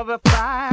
of a fire.